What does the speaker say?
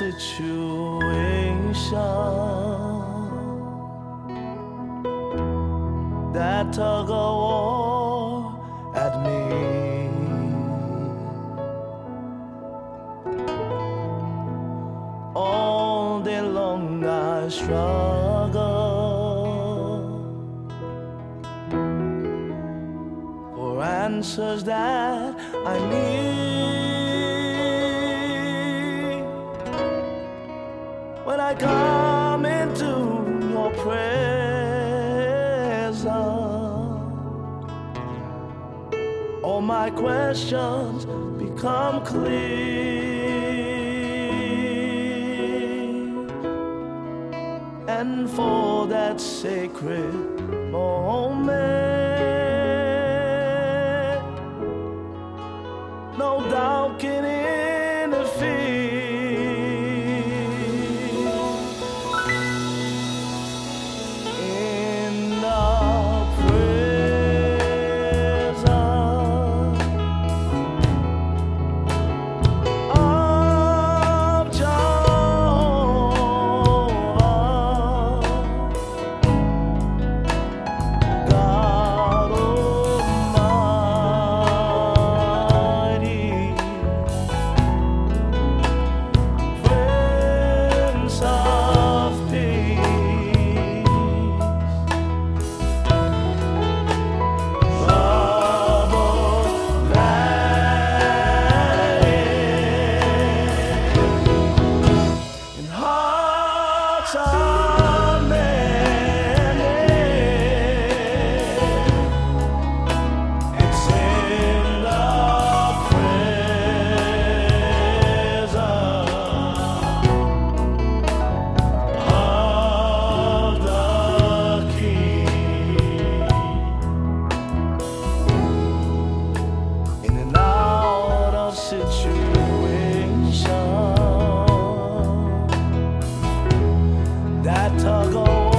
situation that tug of war at me. All day long I struggle for answers that I need. I come into your presence, all my questions become clear. And for that sacred moment, Go.